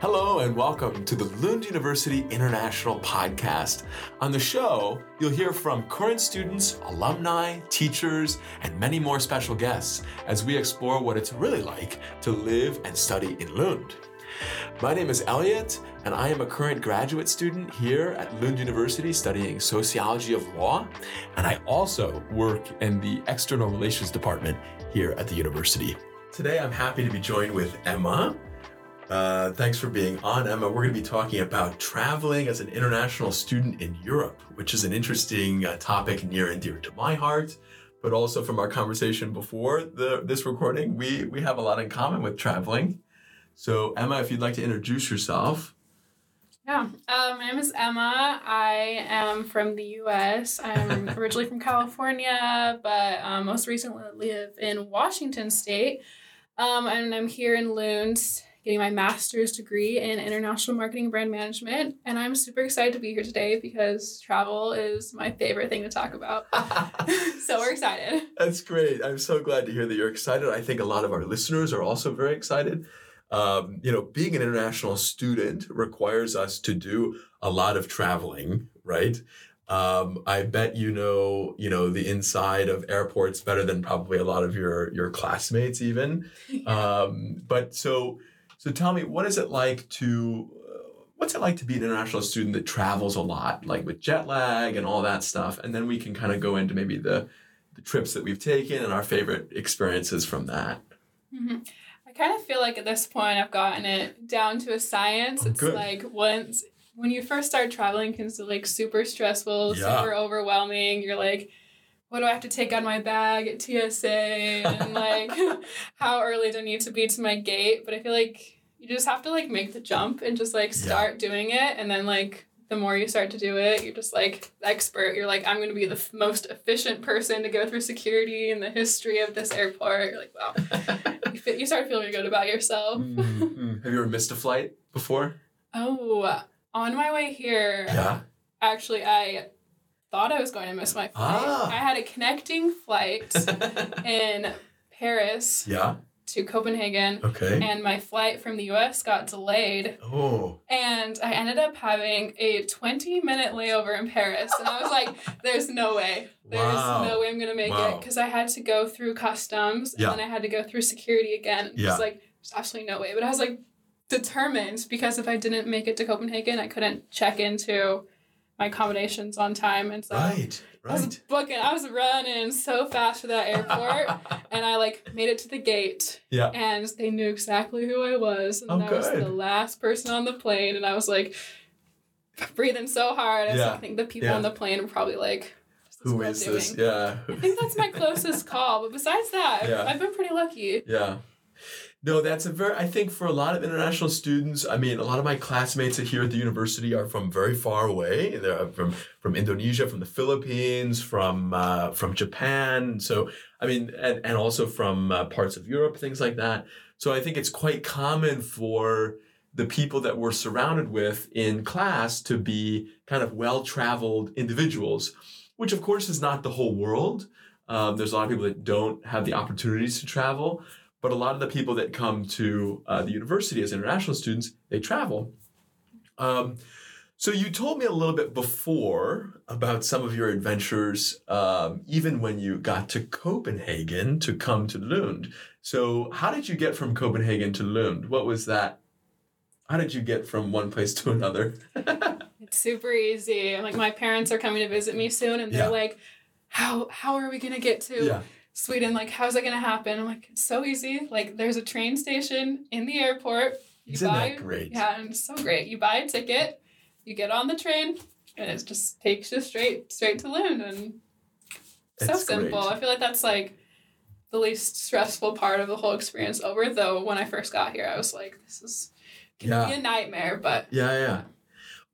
Hello and welcome to the Lund University International Podcast. On the show, you'll hear from current students, alumni, teachers, and many more special guests as we explore what it's really like to live and study in Lund. My name is Elliott, and I am a current graduate student here at Lund University studying sociology of law, and I also work in the external relations department here at the university. Today, I'm happy to be joined with Emma. Uh, thanks for being on, Emma. We're going to be talking about traveling as an international student in Europe, which is an interesting uh, topic near and dear to my heart. But also from our conversation before the, this recording, we, we have a lot in common with traveling. So, Emma, if you'd like to introduce yourself. Yeah, uh, my name is Emma. I am from the US. I'm originally from California, but um, most recently live in Washington State. Um, and I'm here in Lund getting my master's degree in international marketing and brand management. And I'm super excited to be here today because travel is my favorite thing to talk about. so we're excited. That's great. I'm so glad to hear that you're excited. I think a lot of our listeners are also very excited. Um, you know, being an international student requires us to do a lot of traveling, right? Um, I bet you know, you know, the inside of airports better than probably a lot of your your classmates, even. Um, but so so tell me, what is it like to uh, what's it like to be an international student that travels a lot, like with jet lag and all that stuff? And then we can kind of go into maybe the the trips that we've taken and our favorite experiences from that. Mm-hmm. I kind of feel like at this point I've gotten it down to a science. Oh, it's good. like once when you first start traveling, it can be like super stressful, Yeah. super overwhelming. You're like, what do I have to take out of my bag at TSA? And like, how early do I need to be to my gate? But I feel like you just have to like make the jump and just like Yeah. start doing it. And then like, the more you start to do it, you're just like expert. You're like, I'm going to be the f- most efficient person to go through security in the history of this airport. You're like, wow. you, fe- you start feeling good about yourself. Mhm. Have you ever missed a flight before? Oh, on my way here, Yeah. actually, I thought I was going to miss my flight. Ah. I had a connecting flight in Paris yeah. to Copenhagen, Okay. and my flight from the US got delayed. Oh. And I ended up having a 20 minute layover in Paris. And I was like, there's no way. There's Wow. no way I'm going to make Wow. it because I had to go through customs Yeah. and then I had to go through security again. Yeah. It's like, there's absolutely no way. But I was like determined because if I didn't make it to Copenhagen, I couldn't check into my accommodations on time. And so Right. I was Right. booking, I was running so fast to that airport. and I like made it to the gate yeah. and they knew exactly who I was. And Oh, I was the last person on the plane. And I was like breathing so hard. I, was Yeah. like, I think the people Yeah. on the plane were probably like, Who girl this? Yeah. I think that's my closest call. But besides that, Yeah. I've been pretty lucky. Yeah. No, that's a very, I think for a lot of international students, I mean, a lot of my classmates here at the university are from very far away. They're from, from Indonesia, from the Philippines, from, uh, from Japan. So, I mean, and, and also from uh, parts of Europe, things like that. So I think it's quite common for the people that we're surrounded with in class to be kind of well-traveled individuals, which of course is not the whole world. Um, there's a lot of people that don't have the opportunities to travel but a lot of the people that come to uh, the university as international students they travel um, so you told me a little bit before about some of your adventures um, even when you got to copenhagen to come to lund so how did you get from copenhagen to lund what was that how did you get from one place to another It's super easy. Like, my parents are coming to visit me soon. And they're Yeah. like, how, how are we going to get to yeah Sweden? Like, how's it going to happen? I'm like, it's so easy. Like, there's a train station in the airport. You isn't buy, that great Yeah, and it's so great. You buy a ticket, you get on the train, and it just takes you straight straight to Lund, and so simple. great. I feel like that's like the least stressful part of the whole experience over. Though when I first got here, I was like, this is gonna Yeah. be a nightmare. But Yeah, yeah.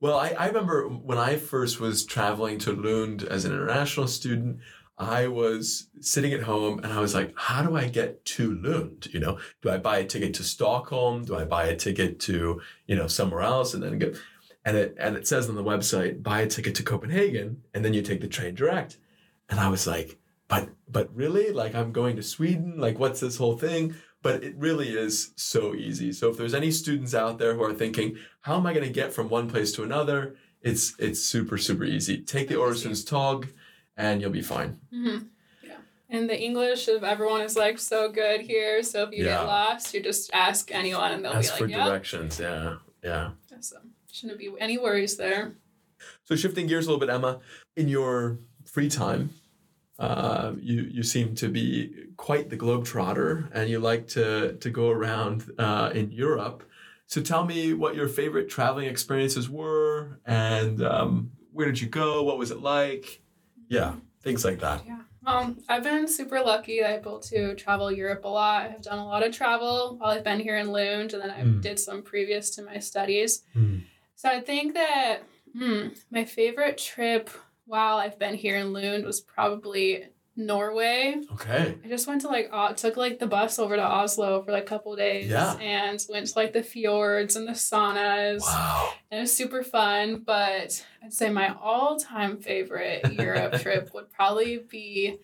Well, I, I remember when I first was traveling to Lund as an international student, I was sitting at home and I was like, how do I get to Lund? You know, do I buy a ticket to Stockholm? Do I buy a ticket to, you know, somewhere else and then go? And it and it says on the website, buy a ticket to Copenhagen and then you take the train direct. And I was like, but but really? Like I'm going to Sweden? Like what's this whole thing? but it really is so easy. So if there's any students out there who are thinking, how am I going to get from one place to another? It's it's super super easy. Take the Öresundståg, and you'll be fine. Mm-hmm. Yeah. And the English of everyone is like so good here. So if you Yeah. get lost, you just ask anyone and they'll Ask be for like, yeah. directions. Yeah, yeah. So shouldn't be any worries there. So shifting gears a little bit, Emma, in your free time, uh, you you seem to be quite the globetrotter, and you like to to go around uh, in Europe. So tell me what your favorite traveling experiences were, and um, where did you go? What was it like? Yeah, things like that. Yeah. Um, I've been super lucky. I'm able to travel Europe a lot. I've done a lot of travel while I've been here in Lund, and then I Mm. did some previous to my studies. Hmm. So I think that hmm, my favorite trip while I've been here in Lund was probably Norway. Okay. I just went to like took like the bus over to Oslo for like a couple days Yeah. and went to like the fjords and the saunas. Wow. And it was super fun, but I'd say my all-time favorite Europe trip would probably be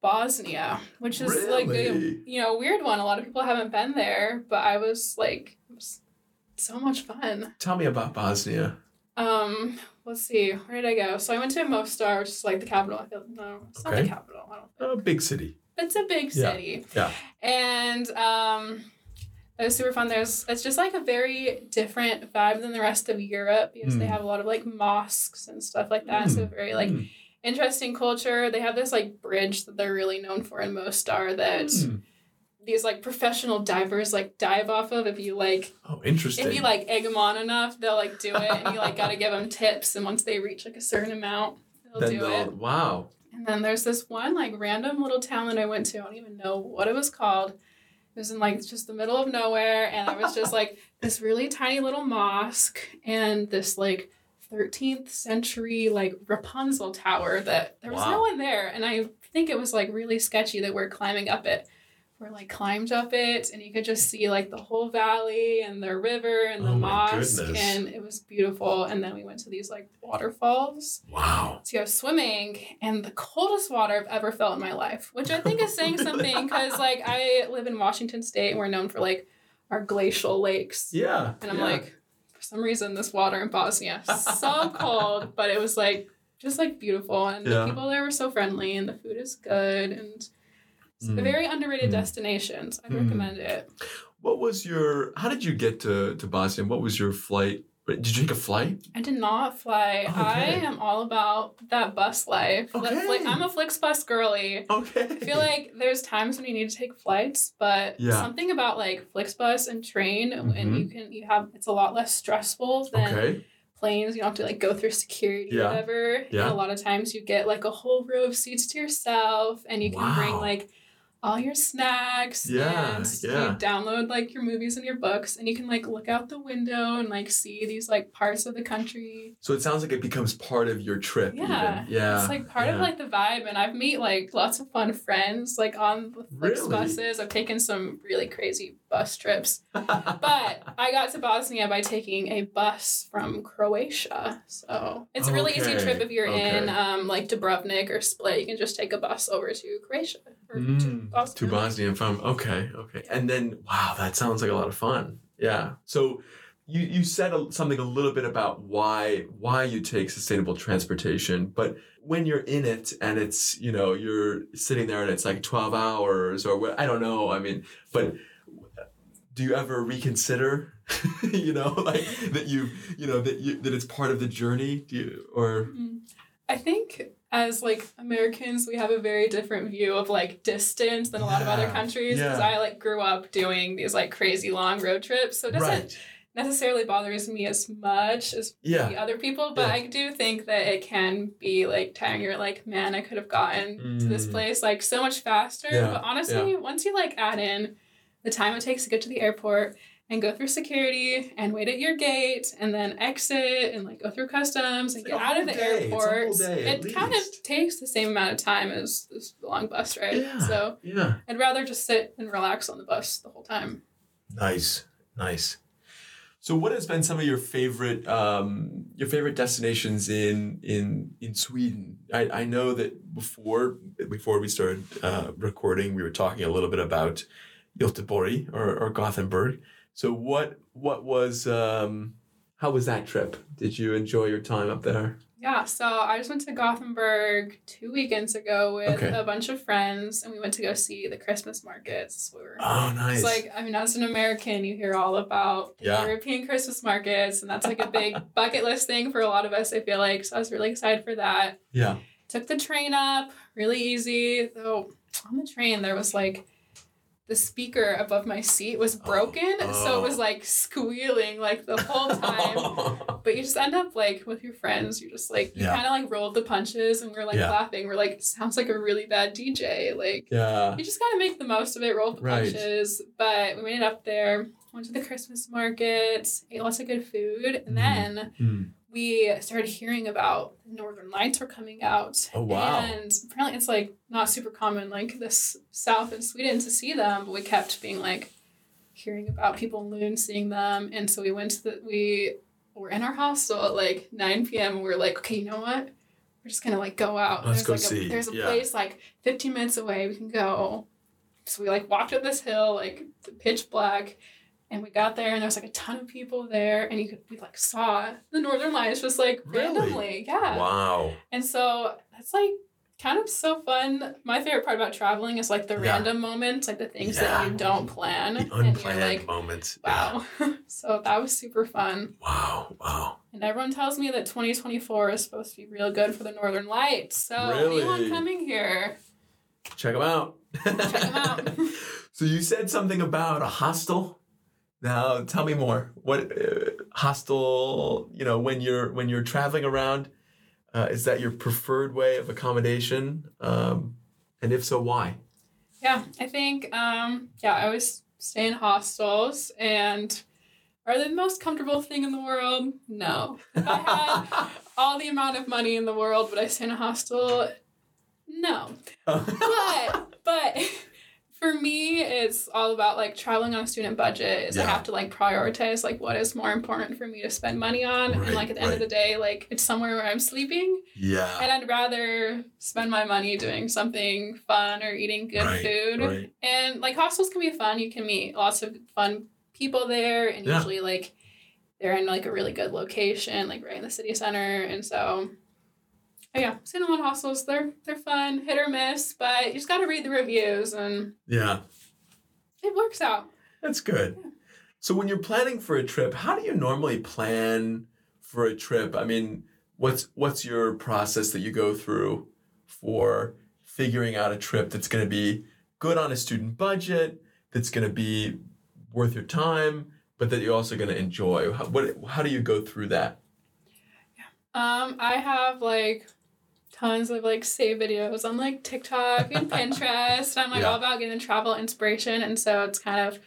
Bosnia, which is like a you know weird one. A lot of people haven't been there, but I was like, it was so much fun. Tell me about Bosnia. Um, let's see, where did I go? So I went to Mostar, which is like the capital. I feel no, it's not the capital. I don't think. A big city. It's a big city. yeah. yeah. And um it was super fun. There's it's just like a very different vibe than the rest of Europe because they Mm. have a lot of like mosques and stuff like that. So very like Mm. interesting culture. They have this like bridge that they're really known for in Mostar that Mm. These like professional divers like dive off of if you like Oh, interesting. if you like egg them on enough they'll like do it and you like gotta give them tips and once they reach like a certain amount they'll then do they'll- it Wow. and then there's this one like random little town that I went to. I don't even know what it was called. It was in like just the middle of nowhere, and there was just like this really tiny little mosque and this like 13th century like Rapunzel tower that there was Wow. no one there, and I think it was like really sketchy that we're climbing up it. We're like climbed up it, and you could just see like the whole valley and the river and the Oh mosque, goodness. and it was beautiful. And then we went to these like waterfalls Wow. So to go swimming and the coldest water I've ever felt in my life, which I think is saying something because like I live in Washington State and we're known for like our glacial lakes. Yeah. And I'm yeah. like, for some reason, this water in Bosnia so cold, but it was like just like beautiful, and Yeah. the people there were so friendly, and the food is good, and a Mm. very underrated Mm. destination. So I'd Mm. recommend it. What was your? How did you get to to Bosnia? What was your flight? Did you take a flight? I did not fly. I am all about that bus life. Okay. Fli- I'm a Flixbus girly. Okay. I feel like there's times when you need to take flights, but Yeah. something about like Flixbus and train, Mhm. and you can you have it's a lot less stressful than Okay. planes. You don't have to like go through security Yeah. or whatever. Yeah. And a lot of times you get like a whole row of seats to yourself, and you can bring like all your snacks. Yeah, and yeah. You download like your movies and your books, and you can like look out the window and like see these like parts of the country. So it sounds like it becomes part of your trip. Yeah, Even. Yeah. It's like part of like the vibe, and I've met like lots of fun friends like on the Really? buses. I've taken some really crazy bus trips, but I got to Bosnia by taking a bus from Croatia. So it's a really easy trip if you're in um, like Dubrovnik or Split. You can just take a bus over to Croatia or to Mm, Bosnia. to Bosnia from okay, okay, and then wow, that sounds like a lot of fun. Yeah. So you you said a, something a little bit about why why you take sustainable transportation, but when you're in it and it's you know you're sitting there and it's like twelve hours or what I don't know. I mean, but do you ever reconsider? you know, like that you you know that you that it's part of the journey. Do you or Mm. I think as like Americans, we have a very different view of like distance than a lot of other countries because yeah. I like grew up doing these like crazy long road trips. So it doesn't right? necessarily bothers me as much as Yeah. the other people, but Yeah. I do think that it can be like tiring. You're like, man, I could have gotten to this Mm. place like so much faster. Yeah, But honestly, once you like add in the time it takes to get to the airport and go through security and wait at your gate and then exit and like go through customs and It's get like out of the day. It's a whole airport, day, it kind of takes the same amount of time as this long bus ride. Yeah. So Yeah. I'd rather just sit and relax on the bus the whole time. Nice, nice. So, what has been some of your favorite um, your favorite destinations in in in Sweden? I, I know that before before we started uh, recording, we were talking a little bit about Göteborg or, or Gothenburg. So what what was um, how was that trip? Did you enjoy your time up there? Yeah, so I just went to Gothenburg two weekends ago with Okay. a bunch of friends, and we went to go see the Christmas markets. We were Oh, nice. It's like, I mean, as an American, you hear all about Yeah. European Christmas markets, and that's like a big bucket list thing for a lot of us, I feel like. So I was really excited for that. yeah. Took the train up, really easy. Though on the train, there was like the speaker above my seat was broken. So Oh. it was like squealing like the whole time. But you just end up like with your friends, you're just like, you Yeah. kind of like rolled the punches and we're like Yeah. laughing. We're like, sounds like a really bad DJ. Like, yeah. you just gotta make the most of it, roll the Right. punches. But we made it up there, went to the Christmas market, ate lots of good food, and Mhm. then Hmm. We started hearing about Northern Lights were coming out. Oh, wow. And apparently it's like not super common like this south in Sweden to see them, but we kept being like hearing about people in Lund seeing them. And so we went to the we were in our hostel at like 9 p.m. we were like, okay, you know what? We're just gonna like go out. Let's there's go like see. A, there's a Yeah. place like 15 minutes away we can go. So we like walked up this hill, like pitch black, and we got there and there was like a ton of people there and you could we like saw the Northern Lights just like Really? randomly. Yeah. Wow. And so that's like kind of so fun. My favorite part about traveling is like the Yeah. random moments, like the things Yeah. that you don't plan. The unplanned like, moments. wow. so that was super fun. Wow. Wow. And everyone tells me that 2024 is supposed to be real good for the Northern Lights. So Really? anyone coming here, Check them out. check them out. so you said something about a hostel. Now tell me more. What uh, hostel? You know, when you're when you're traveling around, uh, is that your preferred way of accommodation? Um, and if so, why? yeah, I think, um, yeah, I always stay in hostels and are they the most comfortable thing in the world? No. If I had all the amount of money in the world, would I stay in a hostel? No. But but for me, it's all about like traveling on a student budget. Is I have to like prioritize like what is more important for me to spend money on, Right, and like at the end of the day, like it's somewhere where I'm sleeping, yeah. and I'd rather spend my money doing something fun or eating good Right, food. right. And like hostels can be fun. You can meet lots of fun people there, and Yeah. usually like they're in like a really good location, like right in the city center, and so. Oh, yeah, seen a lot hostels. They're they're fun, hit or miss, but you just got to read the reviews, and Yeah. it works out. That's good. So when you're planning for a trip, how do you normally plan for a trip? I mean, what's what's your process that you go through for figuring out a trip that's going to be good on a student budget, that's going to be worth your time, but that you're also going to enjoy? How, what how do you go through that? Um, I have like tons of like save videos on like TikTok and Pinterest. I'm like Yeah. all about getting travel inspiration, and so it's kind of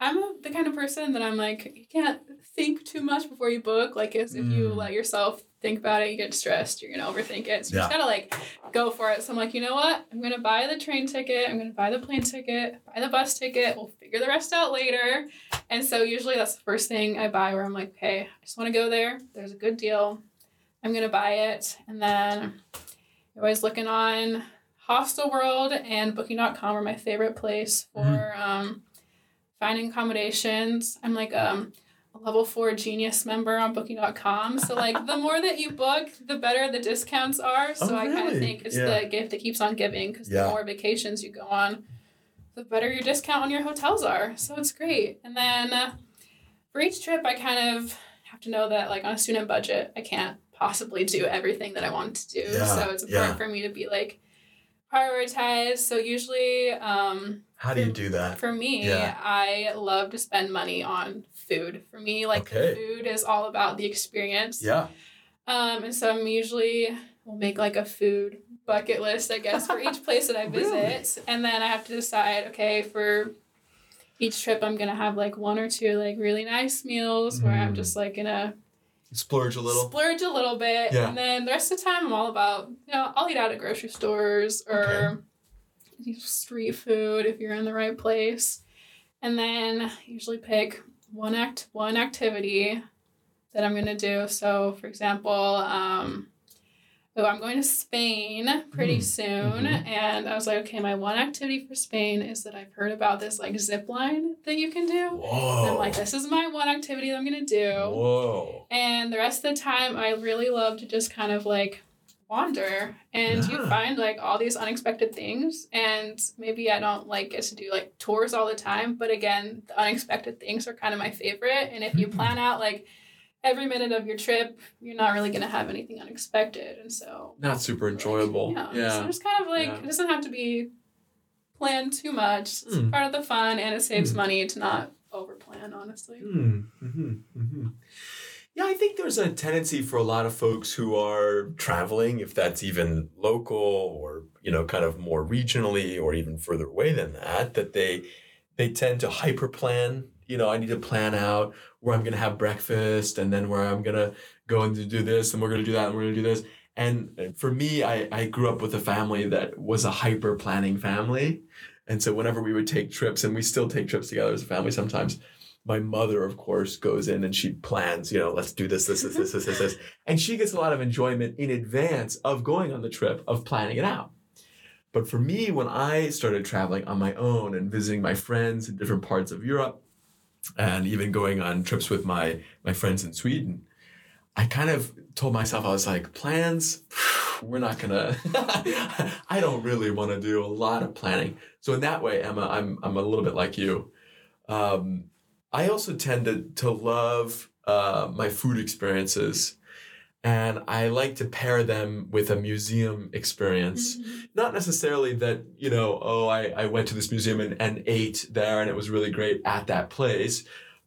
I'm a, the kind of person that I'm like you can't think too much before you book. Like if, if you Mm. let yourself think about it, you get stressed. You're gonna overthink it. So you just gotta like go for it. So I'm like, you know what? I'm gonna buy the train ticket. I'm gonna buy the plane ticket. Buy the bus ticket. We'll figure the rest out later. And so usually that's the first thing I buy where I'm like, okay, I just want to go there. There's a good deal. I'm gonna buy it. And then you're always looking on Hostel World and Booking.com are my favorite place for Mhm. um, finding accommodations. I'm like um, a level four genius member on Booking.com. So like the more that you book, the better the discounts are. So Oh, I kind of think it's Yeah. the gift that keeps on giving because Yeah. the more vacations you go on, the better your discount on your hotels are. So it's great. And then uh, for each trip, I kind of have to know that, like, on a student budget, I can't possibly do everything that I want to do. Yeah, So it's important yeah. for me to be like prioritized. So usually, um, How do you do that? for me, Yeah. I love to spend money on food. For me, like, Okay. food is all about the experience. Yeah. Um, and so I'm usually will make like a food bucket list, I guess, for each place that I Really? visit, and then I have to decide, okay, for each trip, I'm gonna have like one or two like really nice meals where I'm Mm. just like gonna Splurge a little. splurge a little bit, Yeah. and then the rest of the time I'm all about you know I'll eat out at grocery stores or street food if you're in the right place, and then usually pick one act one activity that I'm gonna do. So, for example, um, oh, I'm going to Spain pretty Mm, soon. mhm. And I was like, okay, my one activity for Spain is that I've heard about this like zip line that you can do. Whoa. And I'm like, this is my one activity that I'm going to do. Whoa. And the rest of the time, I really love to just kind of like wander and you find like all these unexpected things. And maybe I don't like get to do like tours all the time, but again, the unexpected things are kind of my favorite. And if you plan out like every minute of your trip, you're not really going to have anything unexpected. And so, Not super enjoyable. yeah. Yeah. So just kind of like, Yeah. it doesn't have to be planned too much. It's Mm. part of the fun and it saves Mm. money to not overplan, honestly. Mm, hmm hmm Yeah, I think there's a tendency for a lot of folks who are traveling, if that's even local or you know, kind of more regionally or even further away than that, that they they tend to hyper plan. You know, I need to plan out where I'm going to have breakfast and then where I'm going to go and do this and we're going to do that and we're going to do this. And for me, I, I grew up with a family that was a hyper planning family. And so whenever we would take trips, and we still take trips together as a family sometimes, my mother, of course, goes in and she plans, you know, let's do this, this, this, mm-hmm. this, this, this, this. And she gets a lot of enjoyment in advance of going on the trip, of planning it out. But for me, when I started traveling on my own and visiting my friends in different parts of Europe, and even going on trips with my my friends in Sweden, I kind of told myself I was like, plans, we're not gonna. I don't really want to do a lot of planning. So in that way, Emma, I'm I'm a little bit like you. Um, I also tend to to love uh, my food experiences, and I like to pair them with a museum experience. Mhm. not necessarily that you know oh i, I went to this museum and, and ate there and it was really great at that place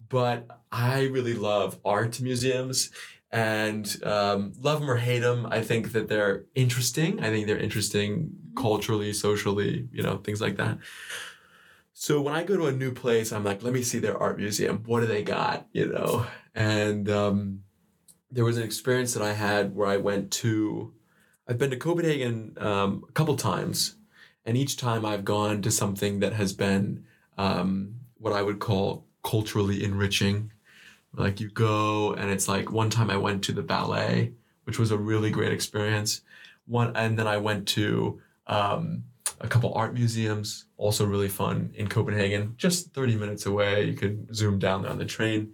but i really love art museums and um, love them or hate them i think that they're interesting. I think they're interesting culturally socially you know things like that. So when i go to a new place i'm like let me see their art museum. What do they got? You know? And um, there was an experience that i had where i went to I've been to Copenhagen um, a couple times, and each time I've gone to something that has been um, what I would call culturally enriching. Like you go, and it's like one time I went to the ballet, which was a really great experience. One, and then I went to um, a couple art museums, also really fun in Copenhagen, just 30 minutes away. You could zoom down there on the train.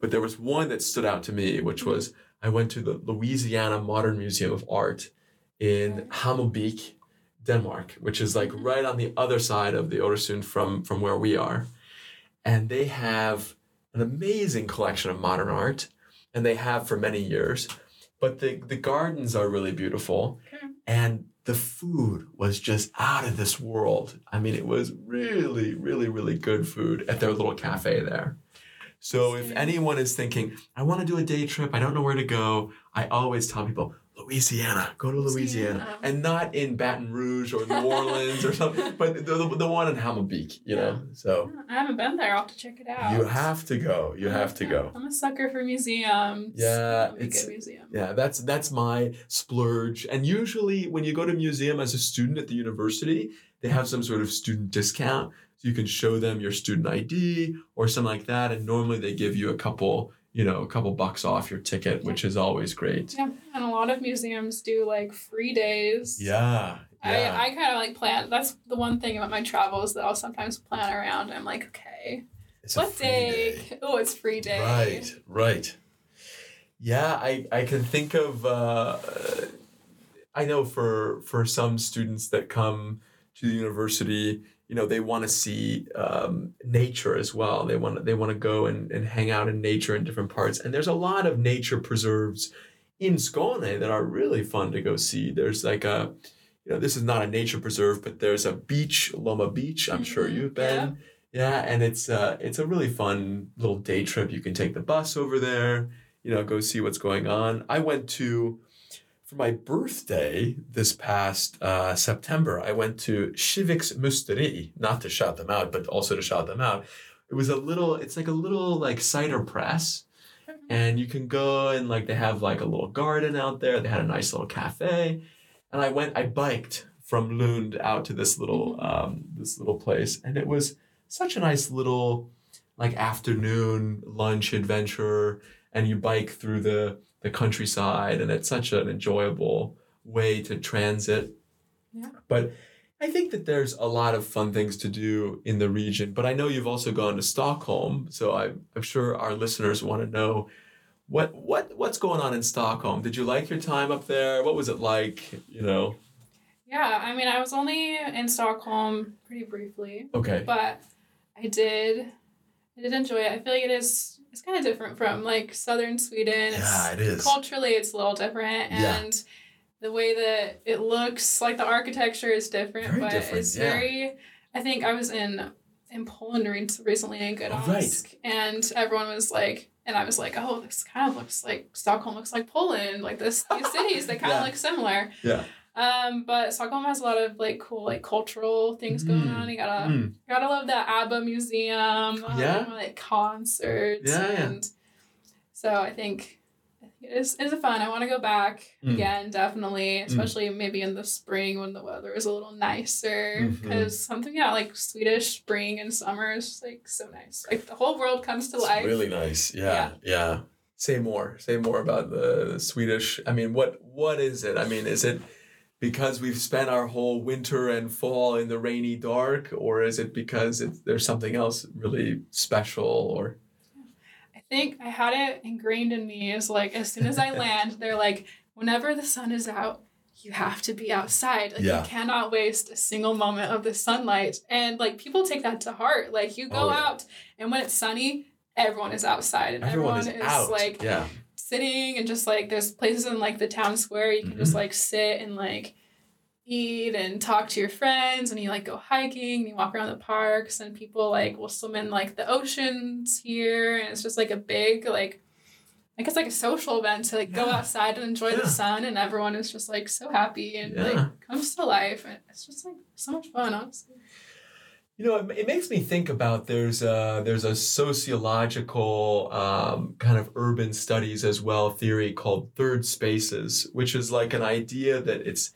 But there was one that stood out to me, which mm-hmm. was I went to the Louisiana Modern Museum of Art in Humlebæk, Denmark, which is like mm-hmm. right on the other side of the Øresund from from where we are. And they have an amazing collection of modern art, and they have for many years. But the the gardens are really beautiful, Okay. and the food was just out of this world. I mean, it was really, really, really good food at their little cafe there. So if anyone is thinking, I want to do a day trip, I don't know where to go, I always tell people, Louisiana, go to Louisiana. Louisiana. And not in Baton Rouge or New Orleans or something, but the, the, the one in Humlebæk, you know? So I haven't been there. I'll have to check it out. you have to go. You have to go. I'm a sucker for museums. Yeah, Love a museum. Yeah, that's that's my splurge. And usually when you go to a museum as a student at the university, they have some sort of student discount. So you can show them your student ID or something like that. And normally they give you a couple, you know, a couple bucks off your ticket, which is always great. Yeah, and a lot of museums do like free days. Yeah. Yeah. I, I kind of like plan. That's the one thing about my travels that I'll sometimes plan around. I'm like, okay, It's what free day? Oh, it's free day. Right, right. Yeah, I, I can think of uh, I know for for some students that come to the university, you know, they want to see um, nature as well. They want to they want to go and, and hang out in nature in different parts. And there's a lot of nature preserves in Skåne that are really fun to go see. There's like a you know, this is not a nature preserve, but there's a beach, Lomma Beach. I'm sure Mhm, you've been. Yeah, and it's uh it's a really fun little day trip. You can take the bus over there, you know, go see what's going on. I went to for my birthday this past uh, September, I went to Kiviks Musteri, not to shout them out, but also to shout them out. It was a little, it's like a little like cider press. And you can go and like they have like a little garden out there. They had a nice little cafe. And I went, I biked from Lund out to this little um, this little place. And it was such a nice little like afternoon lunch adventure. And you bike through the the countryside and it's such an enjoyable way to transit. Yeah. But I think that there's a lot of fun things to do in the region. But I know you've also gone to Stockholm, so I'm, I'm sure our listeners want to know what what what's going on in Stockholm. Did you like your time up there? What was it like? You know. Yeah, I mean, I was only in Stockholm pretty briefly, Okay. but I did, I did enjoy it. I feel like it is, it's kind of different from like southern Sweden. Yeah, It's, it is. culturally, it's a little different, Yeah. and the way that it looks, like the architecture is different, Very but different, it's yeah. very. I think I was in in Poland re- recently in Oh, Gdansk, and everyone was like. And I was like, oh, this kind of looks like Stockholm looks like Poland, like this these cities that kind of look similar. Yeah. Um, but Stockholm has a lot of like cool like cultural things going Mm. on. You gotta Mm. you gotta love the ABBA museum. um, Yeah? like concerts. Yeah, yeah. And so I think I think it is it's fun. I want to go back Mm. again, definitely, especially maybe in the spring when the weather is a little nicer. Because something yeah, like Swedish spring and summer is like so nice. Like the whole world comes to It's life. really nice. Yeah, yeah. Say more. Say more about the Swedish. I mean, what what is it? I mean, is it because we've spent our whole winter and fall in the rainy dark, or is it because it's, there's something else really special? Or I think I had it ingrained in me as like as soon as I land, they're like, whenever the sun is out, you have to be outside. Like Yeah. you cannot waste a single moment of the sunlight. And like people take that to heart. Like you go Oh, yeah. out and when it's sunny, everyone is outside and everyone, everyone, is, out. like yeah, sitting and just like there's places in like the town square you can Mhm. just like sit and like eat and talk to your friends and you like go hiking and you walk around the parks and people like will swim in like the oceans here and it's just like a big like I guess like a social event to like go outside and enjoy Yeah. the sun and everyone is just like so happy and Yeah. like comes to life and it's just like so much fun honestly. You know, it, it makes me think about there's a there's a sociological um, kind of urban studies as well theory called third spaces, which is like an idea that it's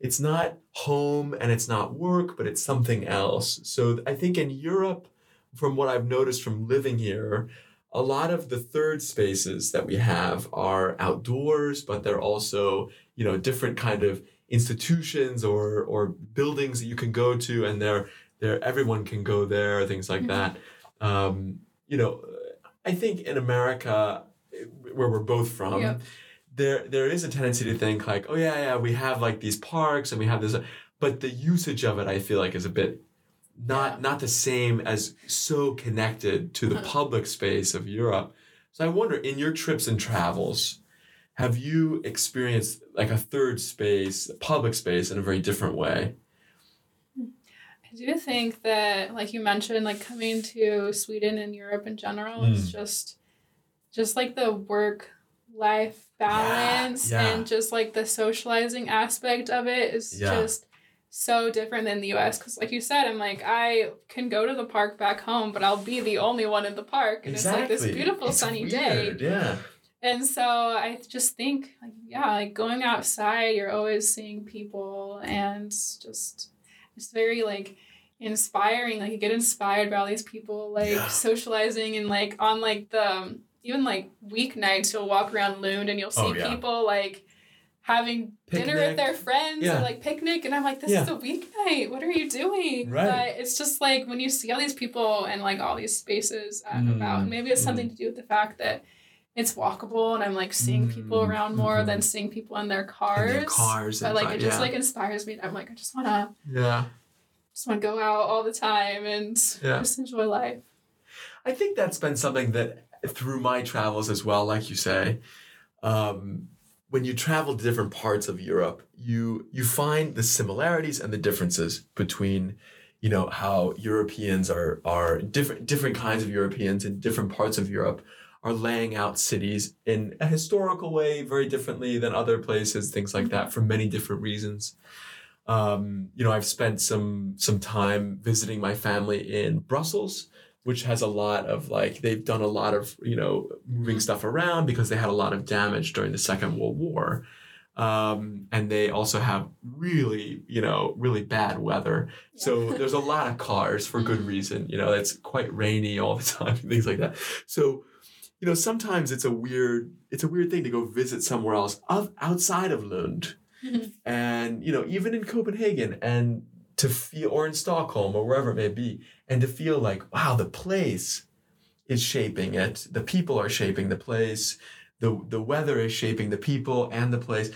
it's not home and it's not work, but it's something else. So I think in Europe, from what I've noticed from living here, a lot of the third spaces that we have are outdoors, but they're also you know different kind of institutions or or buildings that you can go to, and they're there everyone can go there things like Mhm. that um, you know i think in america where we're both from Yep. there there is a tendency to think like oh yeah yeah we have like these parks and we have this but the usage of it i feel like is a bit not Yeah. not the same as so connected to the Huh. public space of europe so i wonder in your trips and travels have you experienced like a third space a public space in a very different way I do think that, like you mentioned, like coming to Sweden and Europe in general Mm. is just, just like the work life balance yeah. and just like the socializing aspect of it is Yeah. just so different than the US. Because, like you said, I'm like, I can go to the park back home, but I'll be the only one in the park. And it's like this beautiful It's sunny day. weird, Yeah. And so I just think, like, yeah, like going outside, you're always seeing people, and just it's very like inspiring. Like you get inspired by all these people, like Yeah. socializing, and like on like the um, even like weeknights, you'll walk around Lund and you'll see Oh, yeah. people like having dinner Picnic. with their friends Yeah. or like picnic, and I'm like, this is a weeknight. What are you doing? Right. But it's just like when you see all these people and like all these spaces out and Mm, about, and maybe it's something to do with the fact that it's walkable and I'm like seeing people Mm, around more mhm. than seeing people in their cars. their cars. But like it just yeah. like inspires me. I'm like I just wanna yeah. just wanna go out all the time and Yeah. just enjoy life. I think that's been something that through my travels as well, like you say, um, when you travel to different parts of Europe, you you find the similarities and the differences between, you know, how Europeans are are different different kinds of Europeans in different parts of Europe are laying out cities in a historical way very differently than other places, things like that, for many different reasons. Um, you know, I've spent some some time visiting my family in Brussels, which has a lot of like they've done a lot of you know moving stuff around because they had a lot of damage during the Second World War, um, and they also have really you know really bad weather. So there's a lot of cars for good reason. You know, it's quite rainy all the time, things like that. So you know sometimes it's a weird it's a weird thing to go visit somewhere else of, outside of Lund. Mhm. and you know even in Copenhagen and to feel or in Stockholm or wherever it may be and to feel like wow the place is shaping it. The people are shaping the place. The the weather is shaping the people and the place.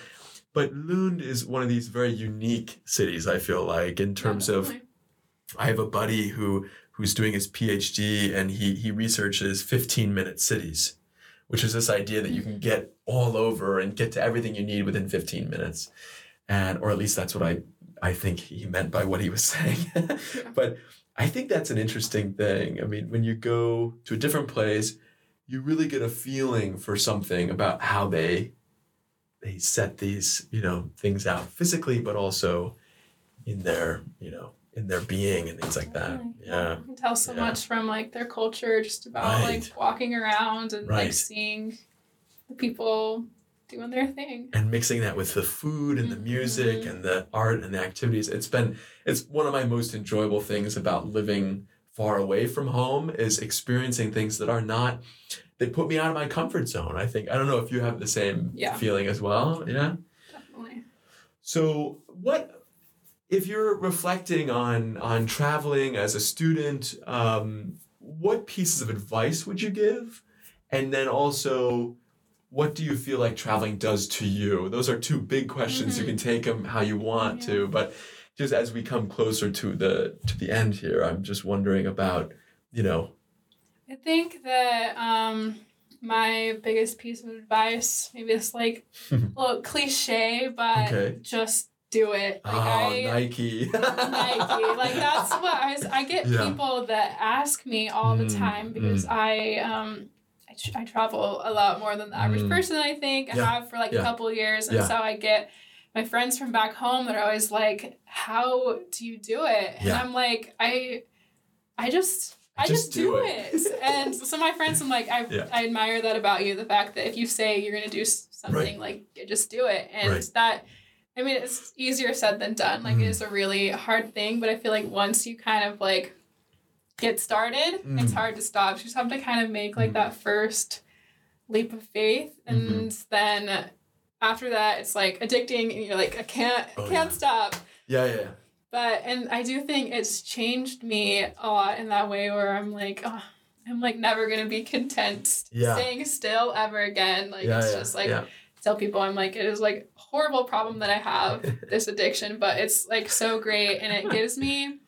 But Lund is one of these very unique cities I feel like in terms of I have a buddy who who's doing his PhD and he he researches 15 minute cities, which is this idea that you can get all over and get to everything you need within 15 minutes. And or at least that's what I I think he meant by what he was saying. but I think that's an interesting thing. I mean, when you go to a different place, you really get a feeling for something about how they they set these, you know, things out physically but also in their, you know, in their being and things like that. Yeah. You can tell so Yeah. much from like their culture, just about Right. like walking around and Right. like seeing the people doing their thing. And mixing that with the food and the music Mhm. and the art and the activities. It's been it's one of my most enjoyable things about living far away from home is experiencing things that are not they put me out of my comfort zone. I think I don't know if you have the same Yeah. feeling as well. Yeah. Definitely. So what if you're reflecting on on traveling as a student, um, what pieces of advice would you give? And then also what do you feel like traveling does to you? Those are two big questions. You Mhm. can take them how you want Yeah. to, but just as we come closer to the to the end here, I'm just wondering about, you know, I think that um, my biggest piece of advice, maybe it's like a little cliche, but Okay. just do it. Like oh, I Nike. Nike. Like that's what I was. I get Yeah. people that ask me all the Mm, time because I um I, tr- I travel a lot more than the average Mm. person. I think I have for like Yeah. a couple years, and Yeah. so I get my friends from back home that are always like, "How do you do it?" And Yeah. I'm like, I I just. I Just just, do do it. it. and so my friends, I'm like, I, Yeah. I admire that about you. The fact that if you say you're going to do something, like, just do it. And Right. that, I mean, it's easier said than done. Like, Mhm. it is a really hard thing. But I feel like once you kind of like get started, it's Mm. hard to stop. You just have to kind of make like that first leap of faith. And Mm-hmm. then after that, it's like addicting. And you're like, I can't, Oh, can't yeah. stop. yeah, yeah. But and I do think it's changed me a lot in that way where I'm like, oh, I'm like never gonna be content Yeah. staying still ever again. Like yeah, it's just like. Tell people I'm like it is like horrible problem that I have this addiction, but it's like so great and it gives me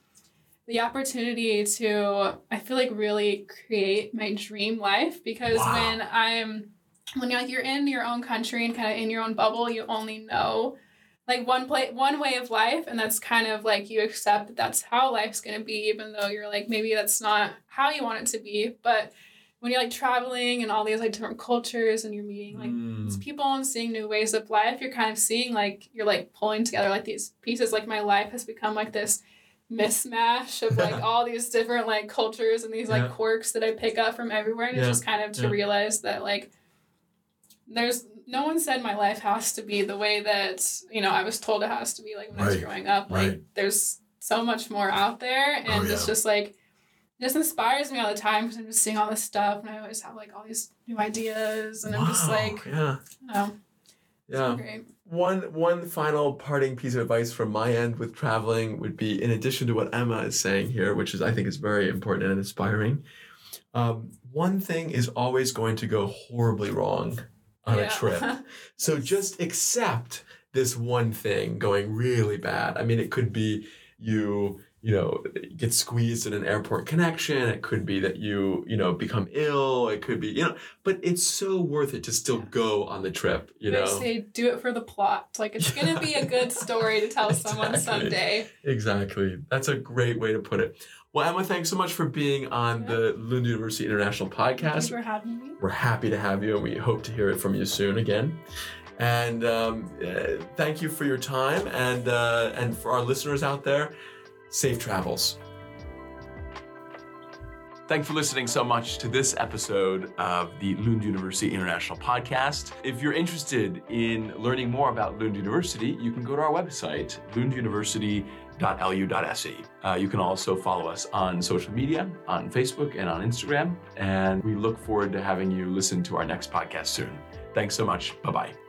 the opportunity to I feel like really create my dream life because Wow. when I'm when you're like you're in your own country and kind of in your own bubble, you only know like one play one way of life and that's kind of like you accept that that's how life's going to be even though you're like maybe that's not how you want it to be but when you're like traveling and all these like different cultures and you're meeting like Mm. these people and seeing new ways of life you're kind of seeing like you're like pulling together like these pieces like my life has become like this mismatch of like all these different like cultures and these like Yeah. quirks that I pick up from everywhere and Yeah. it's just kind of to Yeah. realize that like there's no one said my life has to be the way that you know I was told it has to be like when I was growing up like Right. there's so much more out there and Oh, it's just like just inspires me all the time because I'm just seeing all this stuff and I always have like all these new ideas and I'm just like yeah, oh yeah. great One one final parting piece of advice from my end with traveling would be, in addition to what Emma is saying here, which is I think is very important and inspiring. Um, one thing is always going to go horribly wrong on a trip. So just accept this one thing going really bad. I mean, it could be you, you know, get squeezed in an airport connection. It could be that you, you know, become ill. It could be, you know, but it's so worth it to still go on the trip, you they know. say do it for the plot like it's gonna be a good story to tell someone someday Exactly. That's a great way to put it. Well, Emma, thanks so much for being on Yeah. the Lund University International podcast. for having me We're happy to have you, and we hope to hear it from you soon again. And um, uh, thank you for your time, and uh, and for our listeners out there, safe travels. Thanks for listening so much to this episode of the Lund University International Podcast. If you're interested in learning more about Lund University, you can go to our website, lunduniversity.lu.se. Uh, you can also follow us on social media, on Facebook and on Instagram. And we look forward to having you listen to our next podcast soon. Thanks so much. Bye bye.